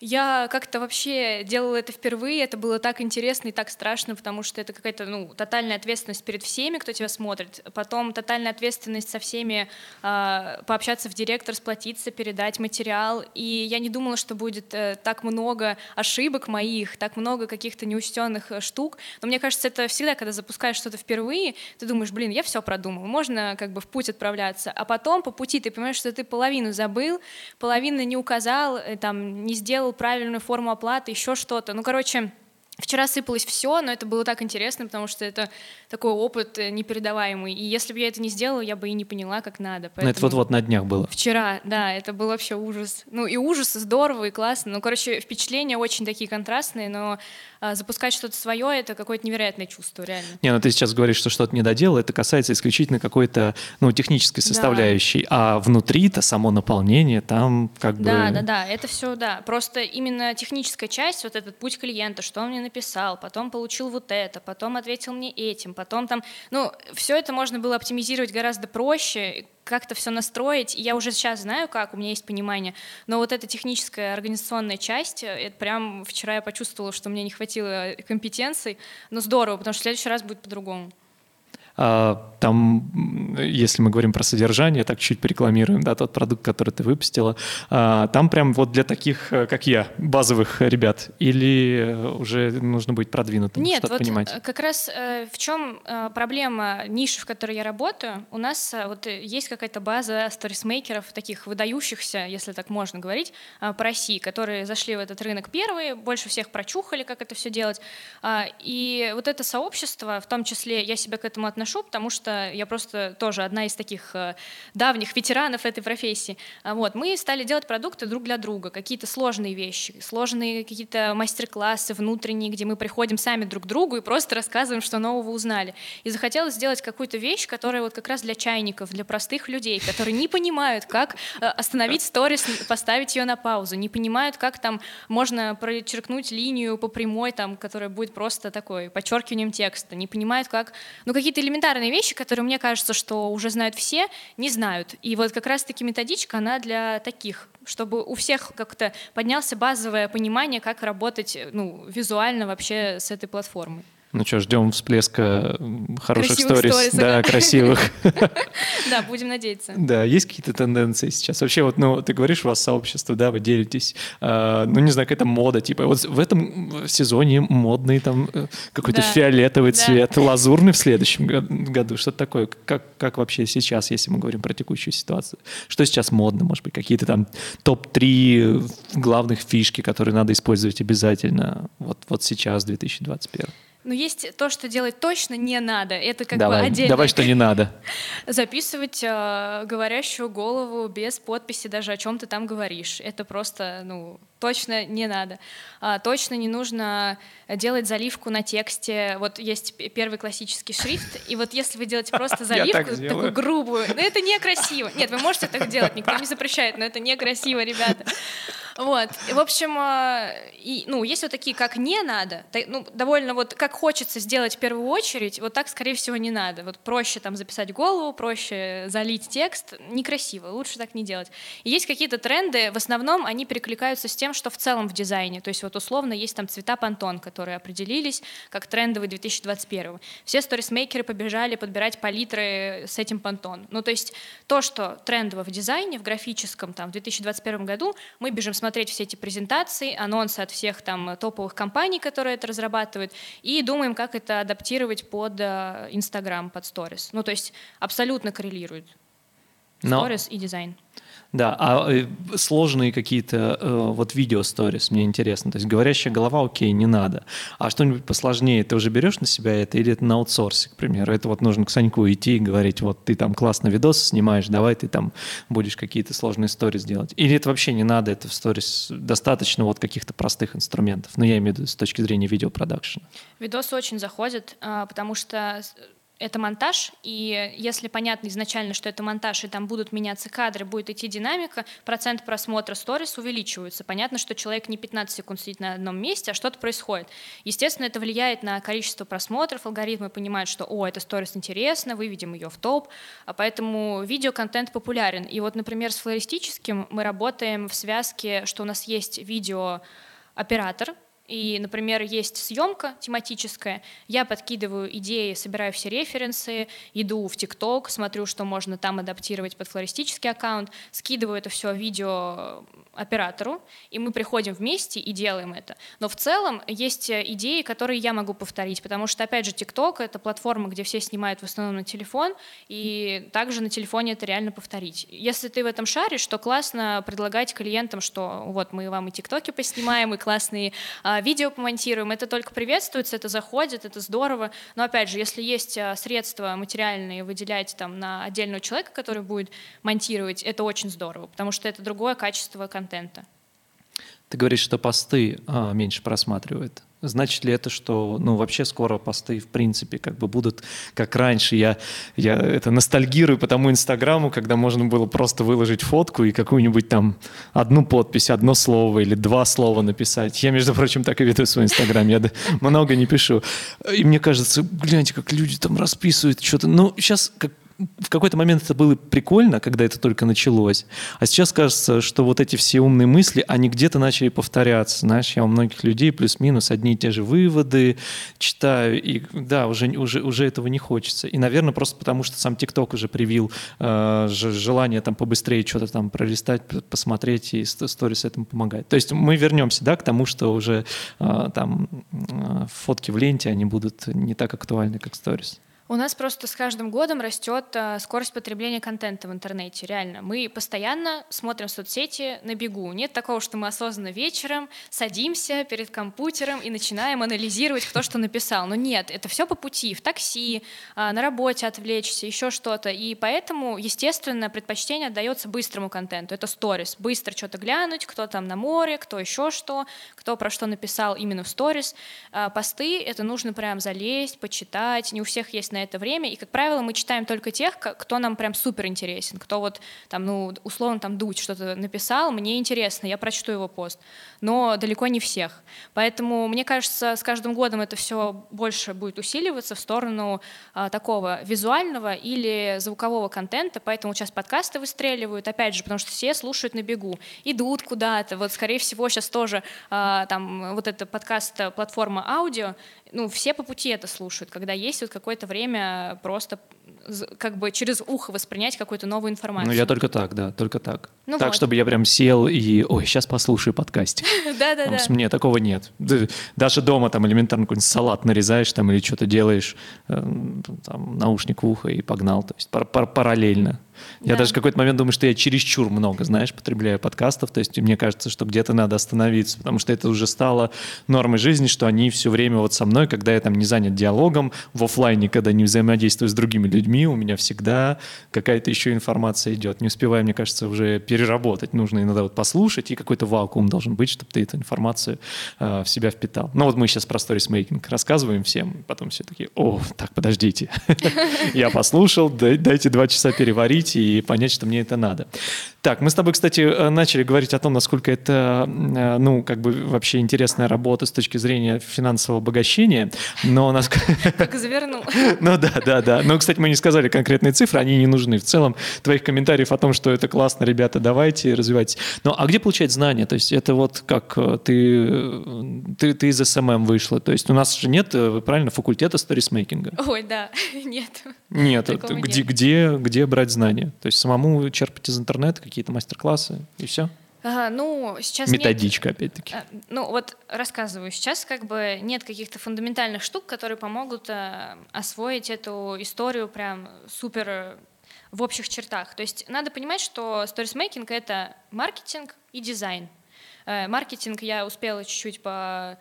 я как-то вообще делала это впервые, это было так интересно и так страшно, потому что это какая-то ну, тотальная ответственность перед всеми, кто тебя смотрит, потом тотальная ответственность со всеми э, пообщаться в директор, сплотиться, передать материал, и я не думала, что будет э, так много ошибок моих, так много каких-то неучтенных э, штук, но мне кажется, это всегда, когда запускаешь что-то впервые, ты думаешь, блин, я все продумал, можно как бы в путь отправляться, а потом по пути ты понимаешь, что ты половину забыл, половину не указал, э, там, не сделал правильную форму оплаты, еще что-то. Ну, короче, Вчера сыпалось все, но это было так интересно, потому что это такой опыт э, непередаваемый. И если бы я это не сделала, я бы и не поняла, как надо. Поэтому... Но это вот-вот на днях было. Вчера, да, это был вообще ужас. Ну и ужас, и здорово, и классно. Ну, короче, впечатления очень такие контрастные, но а, запускать что-то свое — это какое-то невероятное чувство, реально. Не, ну ты сейчас говоришь, что что-то не доделал, это касается исключительно какой-то, ну, технической составляющей, да. а внутри-то само наполнение там как бы... Да, да, да, это все, да. Просто именно техническая часть, вот этот путь клиента, что он мне написал, потом получил вот это, потом ответил мне этим, потом там, ну, все это можно было оптимизировать гораздо проще, как-то все настроить. Я уже сейчас знаю, как, у меня есть понимание, но вот эта техническая организационная часть, это прям вчера я почувствовала, что мне не хватило компетенций, но здорово, потому что в следующий раз будет по-другому. А, там, если мы говорим про содержание, так чуть порекламируем, да, тот продукт, который ты выпустила, а, там прям вот для таких, э, как я, базовых ребят, или уже нужно быть продвинутым, Нет, вот понимать? как раз э, в чем э, проблема ниши, в которой я работаю, у нас вот есть какая-то база сторисмейкеров, таких выдающихся, если так можно говорить, по России, которые зашли в этот рынок первые, больше всех прочухали, как это все делать, а, и вот это сообщество, в том числе я себя к этому отношусь, ношу, потому что я просто тоже одна из таких э, давних ветеранов этой профессии. А вот, мы стали делать продукты друг для друга, какие-то сложные вещи, сложные какие-то мастер-классы внутренние, где мы приходим сами друг к другу и просто рассказываем, что нового узнали. И захотелось сделать какую-то вещь, которая вот как раз для чайников, для простых людей, которые не понимают, как э, остановить сторис, поставить ее на паузу, не понимают, как там можно прочеркнуть линию по прямой, там, которая будет просто такой подчеркиванием текста, не понимают, как, ну, какие-то элементарные элементарные вещи, которые мне кажется, что уже знают все, не знают. И вот как раз-таки методичка, она для таких, чтобы у всех как-то поднялся базовое понимание, как работать ну, визуально вообще с этой платформой. Ну что, ждем всплеска хороших сторис. Да, [LAUGHS] красивых. Да, будем надеяться. Да, есть какие-то тенденции сейчас? Вообще, вот, ну, ты говоришь, у вас сообщество, да, вы делитесь. А, ну, не знаю, какая-то мода, типа, вот в этом сезоне модный там э, какой-то фиолетовый цвет, лазурный в следующем году. Что такое? Как, как вообще сейчас, если мы говорим про текущую ситуацию? Что сейчас модно, может быть, какие-то там топ-3 главных фишки, которые надо использовать обязательно вот, вот сейчас, 2021? Но есть то, что делать точно не надо. Это как давай, бы отдельно. Давай, что не надо. [LAUGHS] Записывать э, говорящую голову без подписи даже о чем ты там говоришь. Это просто, ну, точно не надо. А, точно не нужно делать заливку на тексте. Вот есть первый классический шрифт, и вот если вы делаете просто [LAUGHS] заливку, такую грубую, ну это некрасиво. [LAUGHS] Нет, вы можете так делать, никто не запрещает, но это некрасиво, ребята. Вот. В общем, а, и, ну, есть вот такие, как не надо, ну, довольно вот как хочется сделать в первую очередь, вот так, скорее всего, не надо. Вот проще там записать голову, проще залить текст, некрасиво, лучше так не делать. И есть какие-то тренды, в основном они перекликаются с тем, что в целом в дизайне, то есть вот условно есть там цвета пантон, которые определились как трендовые 2021. Все сторисмейкеры побежали подбирать палитры с этим пантон. Ну, то есть то, что трендово в дизайне, в графическом там в 2021 году, мы бежим смотреть все эти презентации, анонсы от всех там топовых компаний, которые это разрабатывают, и думаем, как это адаптировать под э, Инстаграм, под сторис. Ну, то есть абсолютно коррелирует сторис и дизайн. Да, а э, сложные какие-то э, вот видео сторис, мне интересно. То есть говорящая голова, окей, не надо. А что-нибудь посложнее, ты уже берешь на себя это или это на аутсорсе, к примеру? Это вот нужно к Саньку идти и говорить, вот ты там классно видос снимаешь, давай ты там будешь какие-то сложные сторис делать. Или это вообще не надо, это в сторис достаточно вот каких-то простых инструментов. Но ну, я имею в виду с точки зрения видеопродакшена. Видосы очень заходят, а, потому что это монтаж, и если понятно изначально, что это монтаж, и там будут меняться кадры, будет идти динамика, процент просмотра сторис увеличивается. Понятно, что человек не 15 секунд сидит на одном месте, а что-то происходит. Естественно, это влияет на количество просмотров, алгоритмы понимают, что, о, эта сторис интересна, выведем ее в топ, а поэтому видеоконтент популярен. И вот, например, с флористическим мы работаем в связке, что у нас есть видеооператор, и, например, есть съемка тематическая, я подкидываю идеи, собираю все референсы, иду в ТикТок, смотрю, что можно там адаптировать под флористический аккаунт, скидываю это все видео оператору, и мы приходим вместе и делаем это. Но в целом есть идеи, которые я могу повторить, потому что, опять же, ТикТок — это платформа, где все снимают в основном на телефон, и также на телефоне это реально повторить. Если ты в этом шаришь, то классно предлагать клиентам, что вот мы вам и ТикТоки поснимаем, и классные а, видео помонтируем, это только приветствуется, это заходит, это здорово. Но опять же, если есть а, средства материальные выделять там на отдельного человека, который будет монтировать, это очень здорово, потому что это другое качество контента. Ты говоришь, что посты а, меньше просматривают. Значит ли это, что ну, вообще скоро посты в принципе как бы будут как раньше? Я, я это ностальгирую по тому Инстаграму, когда можно было просто выложить фотку и какую-нибудь там одну подпись, одно слово или два слова написать. Я, между прочим, так и веду свой Инстаграм, я много не пишу. И мне кажется, гляньте, как люди там расписывают что-то. Ну, сейчас как в какой-то момент это было прикольно, когда это только началось. А сейчас кажется, что вот эти все умные мысли, они где-то начали повторяться. Знаешь, я у многих людей плюс-минус одни и те же выводы читаю, и да, уже, уже, уже этого не хочется. И, наверное, просто потому, что сам ТикТок уже привил э, желание там побыстрее что-то там пролистать, посмотреть, и сторис этому помогает. То есть мы вернемся, да, к тому, что уже э, там э, фотки в ленте, они будут не так актуальны, как сторис. У нас просто с каждым годом растет а, скорость потребления контента в интернете, реально. Мы постоянно смотрим соцсети на бегу. Нет такого, что мы осознанно вечером садимся перед компьютером и начинаем анализировать, кто что написал. Но нет, это все по пути, в такси, а, на работе отвлечься, еще что-то. И поэтому, естественно, предпочтение отдается быстрому контенту. Это сторис. Быстро что-то глянуть, кто там на море, кто еще что, кто про что написал именно в сторис. А, посты — это нужно прям залезть, почитать. Не у всех есть на на это время, и, как правило, мы читаем только тех, кто нам прям супер интересен, кто вот там, ну, условно, там, Дудь что-то написал, мне интересно, я прочту его пост, но далеко не всех. Поэтому, мне кажется, с каждым годом это все больше будет усиливаться в сторону а, такого визуального или звукового контента, поэтому сейчас подкасты выстреливают, опять же, потому что все слушают на бегу, идут куда-то, вот, скорее всего, сейчас тоже а, там вот эта подкаст-платформа аудио, ну, все по пути это слушают, когда есть вот какое-то время просто как бы через ухо воспринять какую-то новую информацию. Ну, я только так, да, только так. Ну так, вот. чтобы я прям сел и, ой, сейчас послушаю подкастик. [LAUGHS] Да-да-да. Мне такого нет. Даже дома там элементарно какой-нибудь салат нарезаешь там или что-то делаешь, э, там, наушник в ухо и погнал, то есть параллельно. Я да. даже в какой-то момент думаю, что я чересчур много, знаешь, потребляю подкастов. То есть мне кажется, что где-то надо остановиться, потому что это уже стало нормой жизни, что они все время вот со мной, когда я там не занят диалогом, в офлайне, когда не взаимодействую с другими людьми, у меня всегда какая-то еще информация идет. Не успеваю, мне кажется, уже переработать. Нужно иногда вот послушать, и какой-то вакуум должен быть, чтобы ты эту информацию э, в себя впитал. Ну вот мы сейчас про сторисмейкинг рассказываем всем, потом все такие, о, так, подождите. [LAUGHS] Я послушал, дайте два часа переварить, открыть и понять, что мне это надо. Так, мы с тобой, кстати, э, начали говорить о том, насколько это, э, ну, как бы вообще интересная работа с точки зрения финансового обогащения, но... Нас... Как [LAUGHS] завернул. Ну да, да, да. Но, кстати, мы не сказали конкретные цифры, они не нужны. В целом, твоих комментариев о том, что это классно, ребята, давайте, развивайтесь. Ну, а где получать знания? То есть это вот как э, ты, ты, ты из SMM вышла, то есть у нас же нет, правильно, факультета stories making а? Ой, да, [LAUGHS] нет. Нет, где, где, где брать знания? То есть самому черпать из интернета какие-то мастер-классы и все? Ага, ну, сейчас Методичка, нет, опять-таки. А, ну, вот рассказываю. Сейчас как бы нет каких-то фундаментальных штук, которые помогут а, освоить эту историю прям супер э, в общих чертах. То есть надо понимать, что сторисмейкинг — это маркетинг и дизайн. Э, маркетинг я успела чуть-чуть по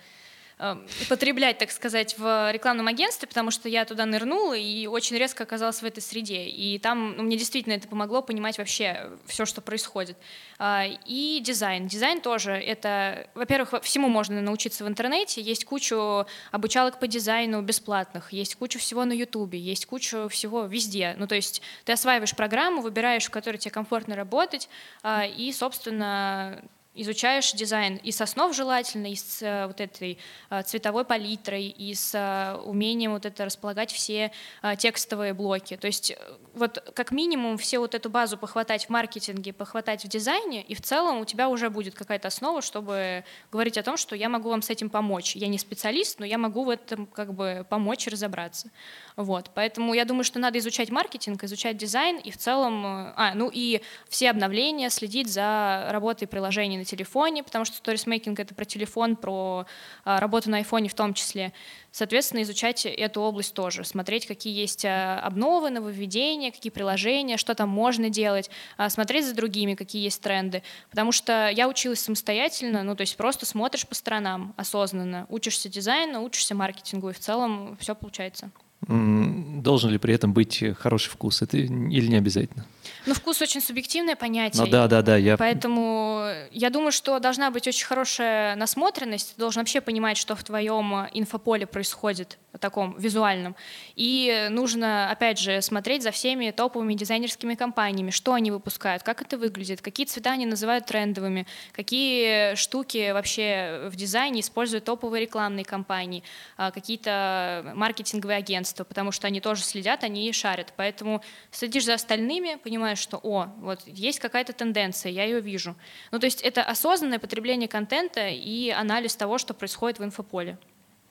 потреблять, так сказать, в рекламном агентстве, потому что я туда нырнула и очень резко оказалась в этой среде. И там ну, мне действительно это помогло понимать вообще все, что происходит. А, и дизайн. Дизайн тоже это, во-первых, всему можно научиться в интернете. Есть кучу обучалок по дизайну бесплатных, есть куча всего на Ютубе, есть куча всего везде. Ну, то есть ты осваиваешь программу, выбираешь, в которой тебе комфортно работать, а, и, собственно, изучаешь дизайн и с основ желательно, и с э, вот этой э, цветовой палитрой, и с э, умением вот это располагать все текстовые блоки. То есть вот как минимум все вот эту базу похватать в маркетинге, похватать в дизайне, и в целом у тебя уже будет какая-то основа, чтобы говорить о том, что я могу вам с этим помочь. Я не специалист, но я могу в этом как бы помочь разобраться. Вот, поэтому я думаю, что надо изучать маркетинг, изучать дизайн и в целом, а, ну и все обновления, следить за работой приложений на телефоне, потому что сторисмейкинг — это про телефон, про а, работу на айфоне в том числе. Соответственно, изучать эту область тоже, смотреть, какие есть а, обновы, нововведения, какие приложения, что там можно делать, а, смотреть за другими, какие есть тренды. Потому что я училась самостоятельно, ну то есть просто смотришь по сторонам осознанно, учишься дизайну, учишься маркетингу, и в целом все получается. Должен ли при этом быть хороший вкус? Это или не обязательно? Ну, вкус очень субъективное понятие. Ну да, да, да. Я... Поэтому я думаю, что должна быть очень хорошая насмотренность. Ты должен вообще понимать, что в твоем инфополе происходит, таком визуальном. И нужно, опять же, смотреть за всеми топовыми дизайнерскими компаниями, что они выпускают, как это выглядит, какие цвета они называют трендовыми, какие штуки вообще в дизайне используют топовые рекламные компании, а, какие-то маркетинговые агентства, потому что они тоже следят, они шарят. Поэтому следишь за остальными, понимаешь, что, о, вот есть какая-то тенденция, я ее вижу. Ну, то есть это осознанное потребление контента и анализ того, что происходит в инфополе.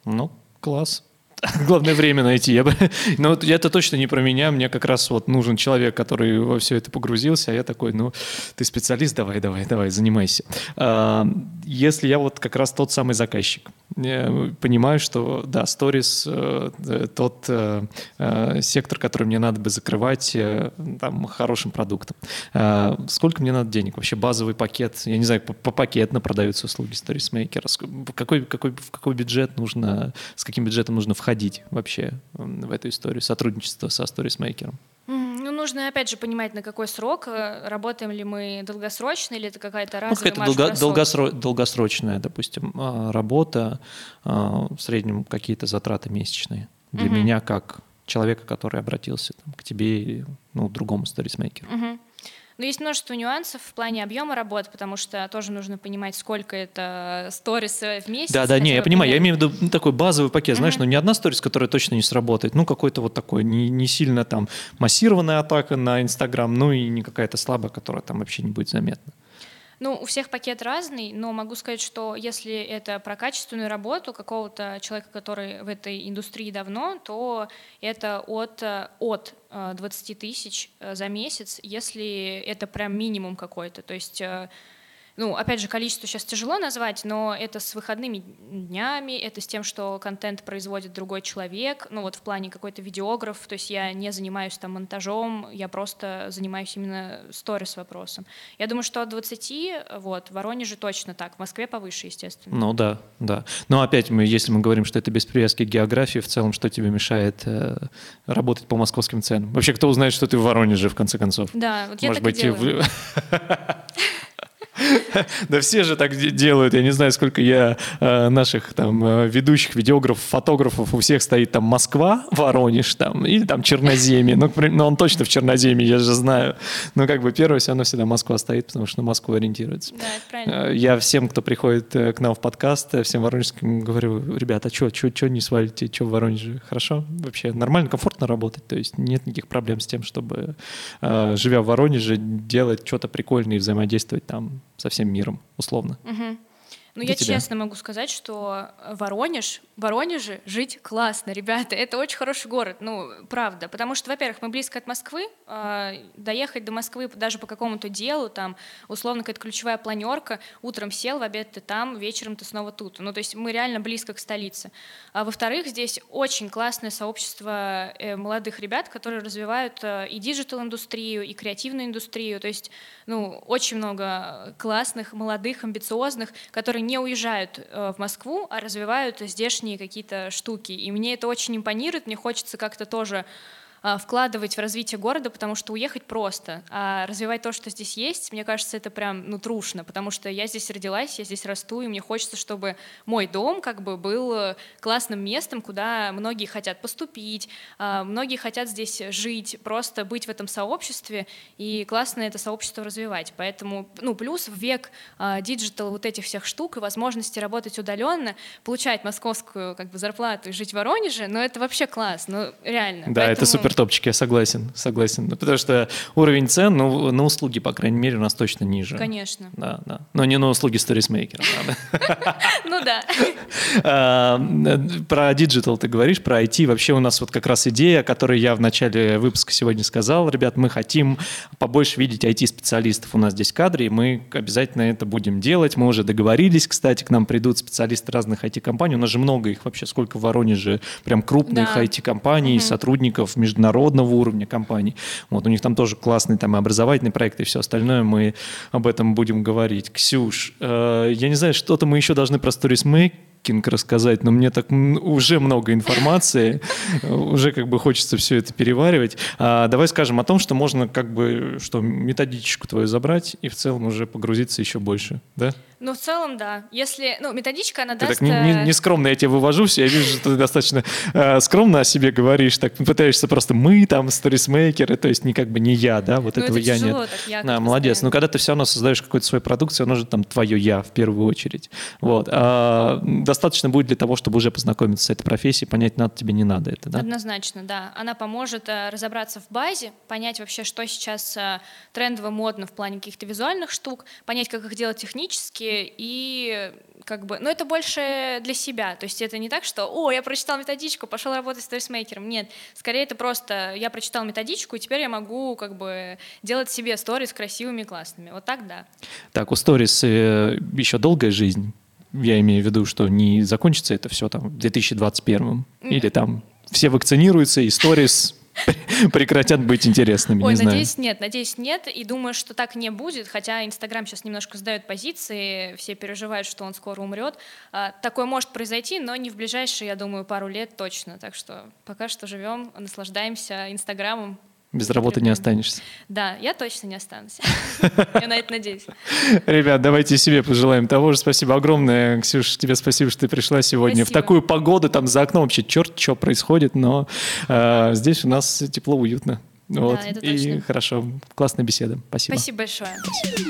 Ну, класс. [LAUGHS] Главное время найти. Я бы, [LAUGHS] но вот это точно не про меня. Мне как раз вот нужен человек, который во все это погрузился, а я такой, ну, ты специалист, давай, давай, давай, занимайся. А, если я вот как раз тот самый заказчик, понимаю, что, да, сторис э, тот э, э, сектор, который мне надо бы закрывать там, хорошим продуктом. Сколько мне надо денег? Вообще базовый пакет, я не знаю, по, пакетно продаются услуги сторисмейкера. Какой, какой, в какой бюджет нужно, с каким бюджетом нужно входить вообще в эту историю сотрудничества со сторисмейкером? Ну, нужно, опять же, понимать, на какой срок. Э, работаем ли мы долгосрочно, или это какая-то разовая ну, какая-то долго, долгосро, долгосрочная, допустим, а, работа, а, в среднем какие-то затраты месячные. Для угу. меня как человека, который обратился там, к тебе ну, другому сторисмейкеру. Угу. Но есть множество нюансов в плане объема работ, потому что тоже нужно понимать, сколько это сторис в месяц. Да, да, не, я понимаю, я имею в виду ну, такой базовый пакет, знаешь, mm-hmm. ну не одна сторис, которая точно не сработает, ну какой-то вот такой, не, не сильно там массированная атака на Инстаграм, ну и не какая-то слабая, которая там вообще не будет заметна. Ну, у всех пакет разный, но могу сказать, что если это про качественную работу какого-то человека, который в этой индустрии давно, то это от, от 20 э, тысяч э, за месяц, если это прям минимум какой-то. То есть э, ну, опять же, количество сейчас тяжело назвать, но это с выходными днями, это с тем, что контент производит другой человек, ну вот в плане какой-то видеограф, то есть я не занимаюсь там монтажом, я просто занимаюсь именно сторис вопросом. Я думаю, что от 20, вот, в Воронеже точно так, в Москве повыше, естественно. Ну да, да. Но опять мы, если мы говорим, что это без привязки к географии, в целом, что тебе мешает э, работать по московским ценам? Вообще, кто узнает, что ты в Воронеже, в конце концов? Да, вот я Может так быть, и делаю. [LAUGHS] [LAUGHS] Да все же так делают. Я не знаю, сколько я э, наших там э, ведущих, видеографов, фотографов, у всех стоит там Москва, Воронеж там, или там Черноземье. Ну, ну, он точно в Черноземье, я же знаю. Но как бы первое все равно всегда Москва стоит, потому что на Москву ориентируется. Да, правильно. Э, я всем, кто приходит к нам в подкаст, всем воронежским говорю, ребята, а что, что не свалите, что в Воронеже? Хорошо? Вообще нормально, комфортно работать, то есть нет никаких проблем с тем, чтобы, живя в Воронеже, делать что-то прикольное и взаимодействовать там со всем миром, условно. Угу. Ну, я тебя. честно могу сказать, что Воронеж, в Воронеже жить классно, ребята. Это очень хороший город, ну, правда. Потому что, во-первых, мы близко от Москвы. Э, доехать до Москвы даже по какому-то делу, там, условно, какая-то ключевая планерка. Утром сел, в обед ты там, вечером ты снова тут. Ну, то есть мы реально близко к столице. А во-вторых, здесь очень классное сообщество э, молодых ребят, которые развивают э, и digital -индустрию, и креативную индустрию. То есть, ну, очень много классных, молодых, амбициозных, которые не уезжают э, в Москву, а развивают здешние какие-то штуки. И мне это очень импонирует, мне хочется как-то тоже вкладывать в развитие города, потому что уехать просто, а развивать то, что здесь есть, мне кажется, это прям, ну, трушно, потому что я здесь родилась, я здесь расту, и мне хочется, чтобы мой дом как бы был э, классным местом, куда многие хотят поступить, а, многие хотят здесь жить, просто быть в этом сообществе, и классно это сообщество развивать. Поэтому, ну, плюс в век а, digital вот этих всех штук и возможности работать удаленно, получать московскую как бы зарплату и жить в Воронеже, ну, это вообще класс, ну, реально. Да, Поэтому... это супер супер топчик, я согласен, согласен. Ну, потому что уровень цен ну, на услуги, по крайней мере, у нас точно ниже. Конечно. Да, да. Но не на услуги сторисмейкера? [LAUGHS] Ну да. [LAUGHS] А, про digital ты говоришь, про IT. Вообще у нас вот как раз идея, которую я в начале выпуска сегодня сказал. Ребят, мы хотим побольше видеть IT-специалистов у нас здесь в кадре, и мы обязательно это будем делать. Мы уже договорились, кстати, к нам придут специалисты разных IT-компаний. У нас же много их вообще, сколько в Воронеже прям крупных IT-компаний, сотрудников, между международного уровня компаний. Вот, у них там тоже классный там образовательный проект и все остальное, мы об этом будем говорить. Ксюш, э, я не знаю, что-то мы еще должны про StoriesMake Кинг рассказать, но мне так уже много информации, уже как бы хочется все это переваривать. А давай скажем о том, что можно как бы, что методичку твою забрать и в целом уже погрузиться еще больше, да? Ну, в целом, да. Если, ну, методичка, она ты даст... так не, не, э, не скромно я тебе вывожу все, я вижу, что ты достаточно э, скромно о себе говоришь, так пытаешься просто мы там, сторисмейкеры, то есть не как бы не я, да, вот ну, этого это я тяжело, нет. Так, я да, молодец. Но когда ты все равно создаешь какую-то свою продукцию, оно же там твое я в первую очередь. Вот. А, достаточно будет для того, чтобы уже познакомиться с этой профессией, понять, надо тебе, не надо это, да? Однозначно, да. Она поможет э, разобраться в базе, понять вообще, что сейчас э, трендово, модно в плане каких-то визуальных штук, понять, как их делать технически и как бы, но это больше для себя, то есть это не так, что, о, я прочитал методичку, пошел работать сторисмейкером, нет, скорее это просто, я прочитал методичку, и теперь я могу как бы делать себе сторис красивыми, классными, вот так да. Так, у сторис э, еще долгая жизнь, я имею в виду, что не закончится это все там в 2021 или там все вакцинируются, и сторис [LAUGHS] прекратят быть интересными. Ой, не надеюсь, знаю. нет, надеюсь, нет. И думаю, что так не будет. Хотя Инстаграм сейчас немножко сдает позиции, все переживают, что он скоро умрет. А, такое может произойти, но не в ближайшие, я думаю, пару лет точно. Так что пока что живем, наслаждаемся Инстаграмом. Без работы не останешься. Да, я точно не останусь. [LAUGHS] Я на это надеюсь. Ребят, давайте себе пожелаем того же. Спасибо огромное. Ксюша, тебе спасибо, что ты пришла сегодня. В такую погоду, там за окном вообще черт что происходит, но э, здесь у нас тепло, уютно. Вот. Да. И хорошо. Классная беседа. Спасибо. Спасибо большое. Спасибо.